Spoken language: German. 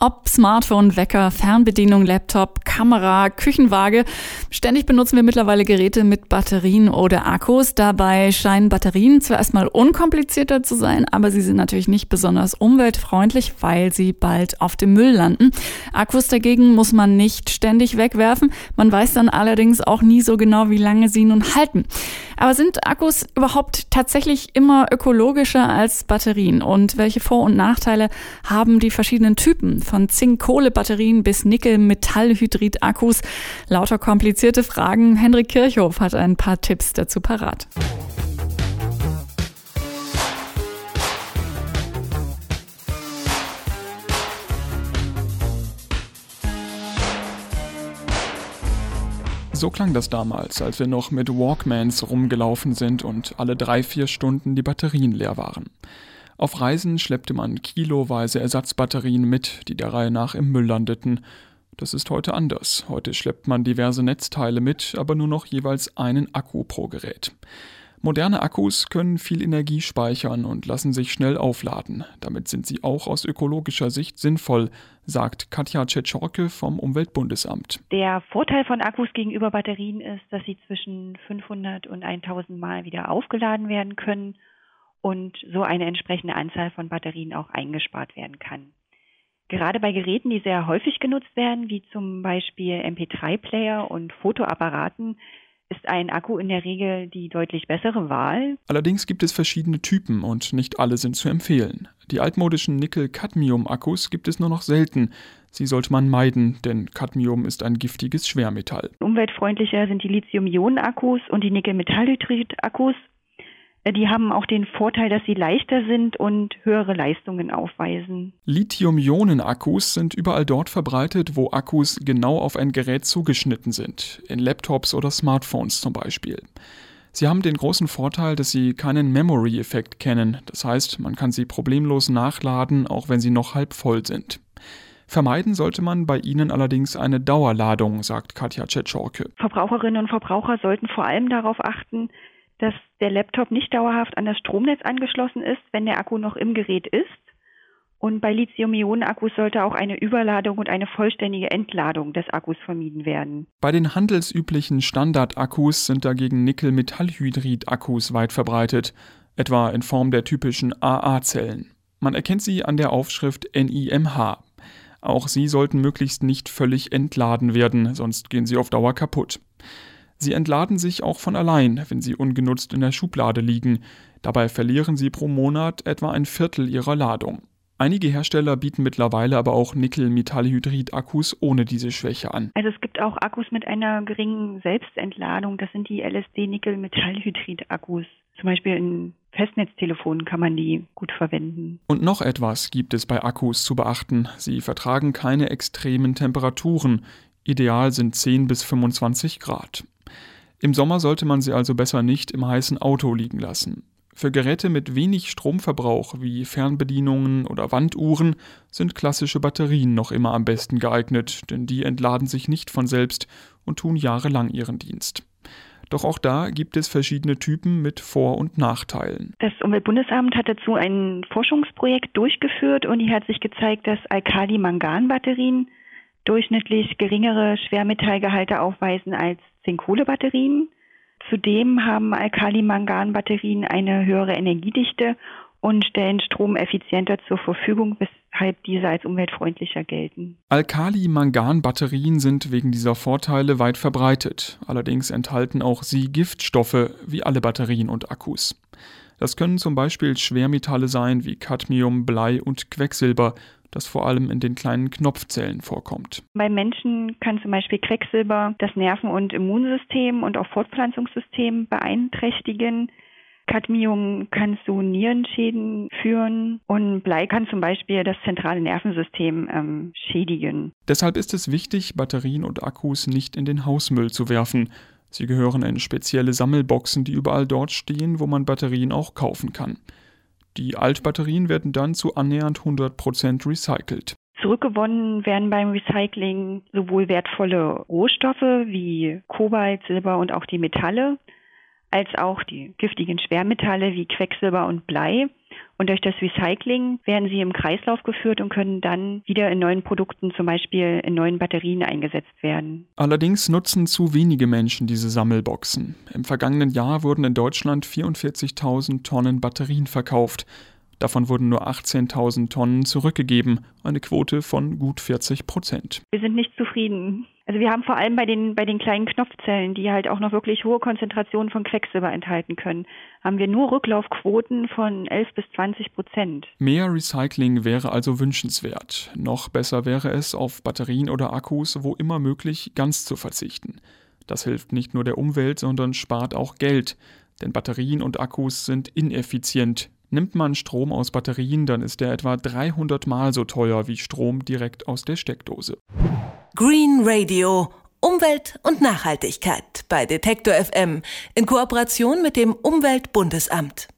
Ob Smartphone, Wecker, Fernbedienung, Laptop, Kamera, Küchenwaage. Ständig benutzen wir mittlerweile Geräte mit Batterien oder Akkus. Dabei scheinen Batterien zwar erstmal unkomplizierter zu sein, aber sie sind natürlich nicht besonders umweltfreundlich, weil sie bald auf dem Müll landen. Akkus dagegen muss man nicht ständig wegwerfen. Man weiß dann allerdings auch nie so genau, wie lange sie nun halten. Aber sind Akkus überhaupt tatsächlich immer ökologischer als Batterien? Und welche Vor- und Nachteile haben die verschiedenen Typen von Zink-Kohle-Batterien bis Nickel-Metallhydrid-Akkus? Lauter komplizierte Fragen. Henrik Kirchhoff hat ein paar Tipps dazu parat. So klang das damals, als wir noch mit Walkmans rumgelaufen sind und alle drei, vier Stunden die Batterien leer waren. Auf Reisen schleppte man kiloweise Ersatzbatterien mit, die der Reihe nach im Müll landeten. Das ist heute anders. Heute schleppt man diverse Netzteile mit, aber nur noch jeweils einen Akku pro Gerät. Moderne Akkus können viel Energie speichern und lassen sich schnell aufladen. Damit sind sie auch aus ökologischer Sicht sinnvoll, sagt Katja Tschetschorke vom Umweltbundesamt. Der Vorteil von Akkus gegenüber Batterien ist, dass sie zwischen 500 und 1000 Mal wieder aufgeladen werden können und so eine entsprechende Anzahl von Batterien auch eingespart werden kann. Gerade bei Geräten, die sehr häufig genutzt werden, wie zum Beispiel MP3-Player und Fotoapparaten, ist ein Akku in der Regel die deutlich bessere Wahl. Allerdings gibt es verschiedene Typen und nicht alle sind zu empfehlen. Die altmodischen Nickel-Cadmium-Akkus gibt es nur noch selten. Sie sollte man meiden, denn Cadmium ist ein giftiges Schwermetall. Umweltfreundlicher sind die Lithium-Ionen-Akkus und die Nickel-Metallhydrid-Akkus. Äh, die haben auch den Vorteil, dass sie leichter sind und höhere Leistungen aufweisen. Lithium-Ionen-Akkus sind überall dort verbreitet, wo Akkus genau auf ein Gerät zugeschnitten sind, in Laptops oder Smartphones zum Beispiel. Sie haben den großen Vorteil, dass sie keinen Memory-Effekt kennen, das heißt, man kann sie problemlos nachladen, auch wenn sie noch halb voll sind. Vermeiden sollte man bei ihnen allerdings eine Dauerladung, sagt Katja Tschetschorke. Verbraucherinnen und Verbraucher sollten vor allem darauf achten, dass der Laptop nicht dauerhaft an das Stromnetz angeschlossen ist, wenn der Akku noch im Gerät ist. Und bei Lithium-Ionen-Akkus sollte auch eine Überladung und eine vollständige Entladung des Akkus vermieden werden. Bei den handelsüblichen Standard-Akkus sind dagegen Nickel-Metallhydrid-Akkus weit verbreitet, etwa in Form der typischen AA-Zellen. Man erkennt sie an der Aufschrift NIMH. Auch sie sollten möglichst nicht völlig entladen werden, sonst gehen sie auf Dauer kaputt. Sie entladen sich auch von allein, wenn sie ungenutzt in der Schublade liegen. Dabei verlieren sie pro Monat etwa ein Viertel ihrer Ladung. Einige Hersteller bieten mittlerweile aber auch Nickel-Metallhydrid-Akkus ohne diese Schwäche an. Also es gibt auch Akkus mit einer geringen Selbstentladung. Das sind die LSD-Nickel-Metallhydrid-Akkus. Zum Beispiel in Festnetztelefonen kann man die gut verwenden. Und noch etwas gibt es bei Akkus zu beachten. Sie vertragen keine extremen Temperaturen. Ideal sind 10 bis 25 Grad. Im Sommer sollte man sie also besser nicht im heißen Auto liegen lassen. Für Geräte mit wenig Stromverbrauch wie Fernbedienungen oder Wanduhren sind klassische Batterien noch immer am besten geeignet, denn die entladen sich nicht von selbst und tun jahrelang ihren Dienst. Doch auch da gibt es verschiedene Typen mit Vor- und Nachteilen. Das Umweltbundesamt hat dazu ein Forschungsprojekt durchgeführt und hier hat sich gezeigt, dass Alkali-Mangan-Batterien durchschnittlich geringere Schwermetallgehalte aufweisen als Zinkkohlebatterien. Zudem haben Alkali-Mangan-Batterien eine höhere Energiedichte und stellen Strom effizienter zur Verfügung, weshalb diese als umweltfreundlicher gelten. Alkali-Mangan-Batterien sind wegen dieser Vorteile weit verbreitet. Allerdings enthalten auch sie Giftstoffe, wie alle Batterien und Akkus. Das können zum Beispiel Schwermetalle sein wie Cadmium, Blei und Quecksilber, das vor allem in den kleinen Knopfzellen vorkommt. Bei Menschen kann zum Beispiel Quecksilber das Nerven- und Immunsystem und auch Fortpflanzungssystem beeinträchtigen. Cadmium kann zu Nierenschäden führen und Blei kann zum Beispiel das zentrale Nervensystem ähm, schädigen. Deshalb ist es wichtig, Batterien und Akkus nicht in den Hausmüll zu werfen. Sie gehören in spezielle Sammelboxen, die überall dort stehen, wo man Batterien auch kaufen kann. Die Altbatterien werden dann zu annähernd 100% recycelt. Zurückgewonnen werden beim Recycling sowohl wertvolle Rohstoffe wie Kobalt, Silber und auch die Metalle, als auch die giftigen Schwermetalle wie Quecksilber und Blei. Und durch das Recycling werden sie im Kreislauf geführt und können dann wieder in neuen Produkten, zum Beispiel in neuen Batterien eingesetzt werden. Allerdings nutzen zu wenige Menschen diese Sammelboxen. Im vergangenen Jahr wurden in Deutschland 44.000 Tonnen Batterien verkauft. Davon wurden nur 18.000 Tonnen zurückgegeben, eine Quote von gut 40 Prozent. Wir sind nicht zufrieden. Also wir haben vor allem bei den, bei den kleinen Knopfzellen, die halt auch noch wirklich hohe Konzentrationen von Quecksilber enthalten können, haben wir nur Rücklaufquoten von 11 bis 20 Prozent. Mehr Recycling wäre also wünschenswert. Noch besser wäre es, auf Batterien oder Akkus, wo immer möglich, ganz zu verzichten. Das hilft nicht nur der Umwelt, sondern spart auch Geld. Denn Batterien und Akkus sind ineffizient, Nimmt man Strom aus Batterien, dann ist der etwa 300 Mal so teuer wie Strom direkt aus der Steckdose. Green Radio. Umwelt und Nachhaltigkeit bei Detektor FM in Kooperation mit dem Umweltbundesamt.